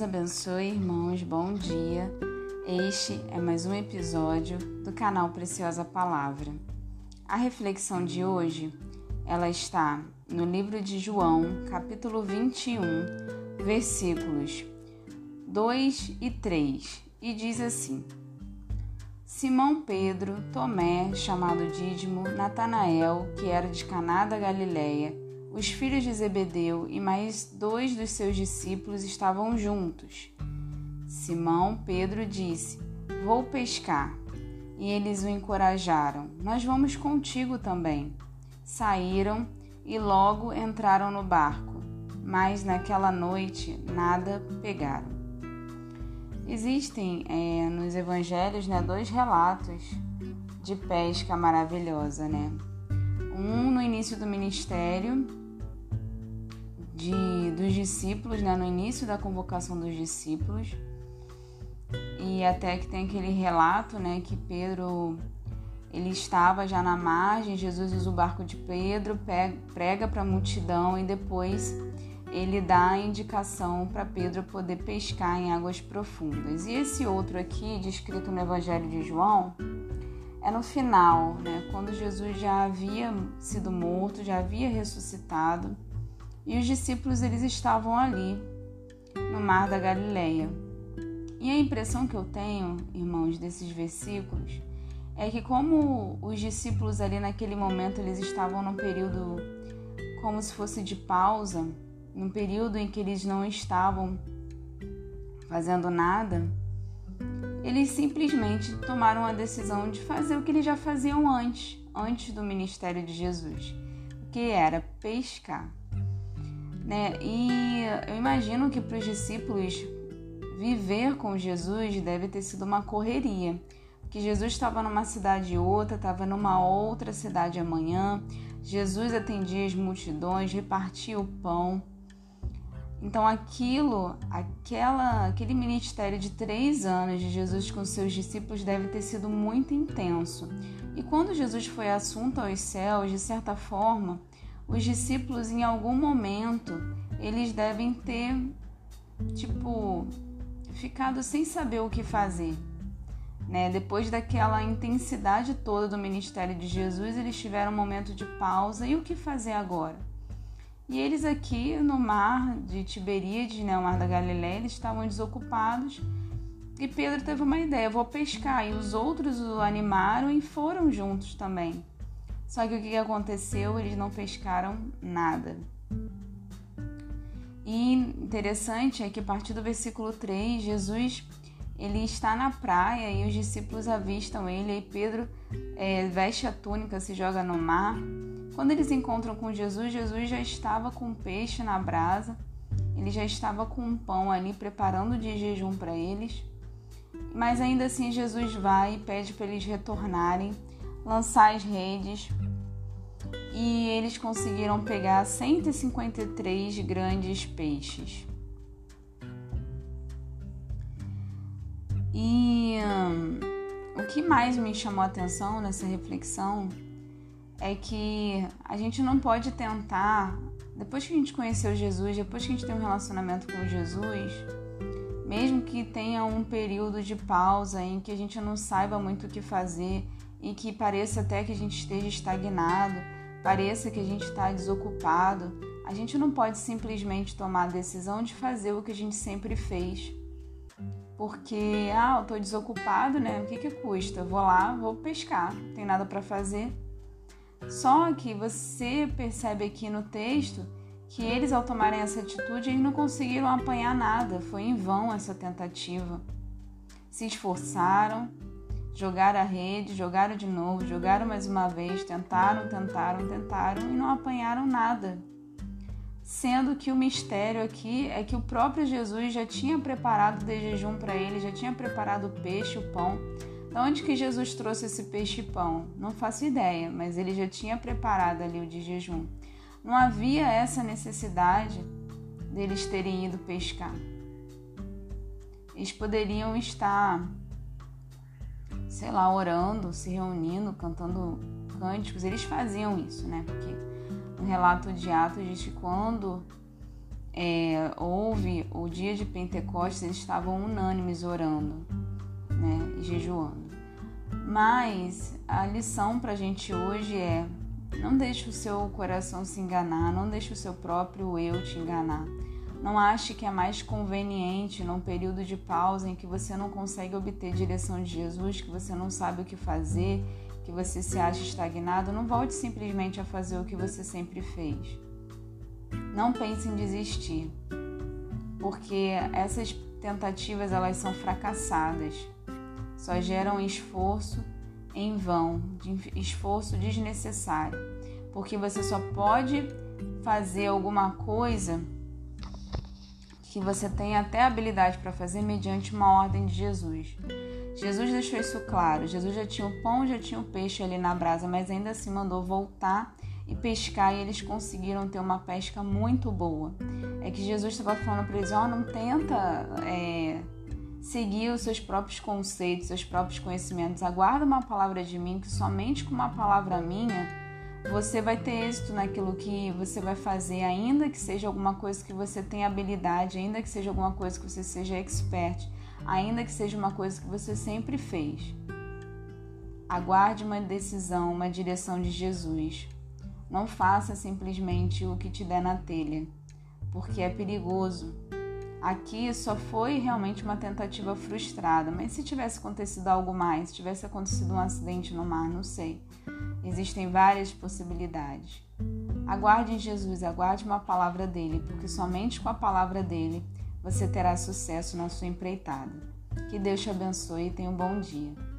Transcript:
Deus abençoe, irmãos. Bom dia. Este é mais um episódio do canal Preciosa Palavra. A reflexão de hoje, ela está no livro de João, capítulo 21, versículos 2 e 3, e diz assim: Simão Pedro, Tomé, chamado Dídimo, Natanael, que era de Caná da Galileia, os filhos de Zebedeu e mais dois dos seus discípulos estavam juntos. Simão Pedro disse: Vou pescar. E eles o encorajaram: Nós vamos contigo também. Saíram e logo entraram no barco, mas naquela noite nada pegaram. Existem é, nos evangelhos né, dois relatos de pesca maravilhosa, né? Um no início do ministério de, dos discípulos, né, no início da convocação dos discípulos. E até que tem aquele relato, né, que Pedro ele estava já na margem, Jesus usa o barco de Pedro, prega para a multidão e depois ele dá a indicação para Pedro poder pescar em águas profundas. E esse outro aqui, descrito no Evangelho de João, é no final, né, quando Jesus já havia sido morto, já havia ressuscitado e os discípulos eles estavam ali no mar da Galileia. E a impressão que eu tenho, irmãos, desses versículos é que como os discípulos ali naquele momento eles estavam num período como se fosse de pausa, num período em que eles não estavam fazendo nada, eles simplesmente tomaram a decisão de fazer o que eles já faziam antes, antes do ministério de Jesus, que era pescar. Né? E eu imagino que para os discípulos viver com Jesus deve ter sido uma correria, porque Jesus estava numa cidade e outra, estava numa outra cidade amanhã. Jesus atendia as multidões, repartia o pão. Então aquilo, aquela, aquele ministério de três anos de Jesus com seus discípulos deve ter sido muito intenso. E quando Jesus foi assunto aos céus, de certa forma, os discípulos em algum momento eles devem ter tipo ficado sem saber o que fazer. Né? Depois daquela intensidade toda do ministério de Jesus, eles tiveram um momento de pausa e o que fazer agora? E eles aqui no mar de Tiberíades, né, o mar da Galileia, eles estavam desocupados. E Pedro teve uma ideia, vou pescar. E os outros o animaram e foram juntos também. Só que o que aconteceu? Eles não pescaram nada. E interessante é que a partir do versículo 3, Jesus ele está na praia e os discípulos avistam ele e Pedro é, veste a túnica, se joga no mar. Quando eles encontram com Jesus, Jesus já estava com peixe na brasa, ele já estava com um pão ali preparando de jejum para eles. Mas ainda assim Jesus vai e pede para eles retornarem lançar as redes e eles conseguiram pegar 153 grandes peixes. E hum, o que mais me chamou a atenção nessa reflexão é que a gente não pode tentar, depois que a gente conheceu Jesus, depois que a gente tem um relacionamento com Jesus, mesmo que tenha um período de pausa em que a gente não saiba muito o que fazer e que pareça até que a gente esteja estagnado, pareça que a gente está desocupado, a gente não pode simplesmente tomar a decisão de fazer o que a gente sempre fez. Porque, ah, eu estou desocupado, né? O que, que custa? vou lá, vou pescar, não tem nada para fazer. Só que você percebe aqui no texto que eles, ao tomarem essa atitude, eles não conseguiram apanhar nada, foi em vão essa tentativa. Se esforçaram, Jogaram a rede, jogaram de novo, jogaram mais uma vez, tentaram, tentaram, tentaram e não apanharam nada. Sendo que o mistério aqui é que o próprio Jesus já tinha preparado de jejum para ele, já tinha preparado o peixe, o pão. De onde que Jesus trouxe esse peixe e pão? Não faço ideia, mas ele já tinha preparado ali o de jejum. Não havia essa necessidade deles terem ido pescar. Eles poderiam estar sei lá, orando, se reunindo, cantando cânticos. Eles faziam isso, né? Porque no relato de Atos diz que quando é, houve o dia de Pentecostes, eles estavam unânimes orando né, e jejuando. Mas a lição para a gente hoje é: não deixe o seu coração se enganar, não deixe o seu próprio eu te enganar. Não ache que é mais conveniente num período de pausa em que você não consegue obter direção de Jesus, que você não sabe o que fazer, que você se acha estagnado, não volte simplesmente a fazer o que você sempre fez. Não pense em desistir, porque essas tentativas elas são fracassadas, só geram esforço em vão, de esforço desnecessário, porque você só pode fazer alguma coisa que você tem até habilidade para fazer mediante uma ordem de Jesus. Jesus deixou isso claro. Jesus já tinha o pão, já tinha o peixe ali na brasa, mas ainda assim mandou voltar e pescar e eles conseguiram ter uma pesca muito boa. É que Jesus estava falando para eles: ó, oh, não tenta é, seguir os seus próprios conceitos, seus próprios conhecimentos. Aguarda uma palavra de mim, que somente com uma palavra minha você vai ter êxito naquilo que você vai fazer, ainda que seja alguma coisa que você tenha habilidade, ainda que seja alguma coisa que você seja expert, ainda que seja uma coisa que você sempre fez. Aguarde uma decisão, uma direção de Jesus. Não faça simplesmente o que te der na telha, porque é perigoso. Aqui só foi realmente uma tentativa frustrada, mas se tivesse acontecido algo mais, se tivesse acontecido um acidente no mar, não sei. Existem várias possibilidades. Aguarde em Jesus, aguarde uma palavra dele, porque somente com a palavra dele você terá sucesso na sua empreitada. Que Deus te abençoe e tenha um bom dia.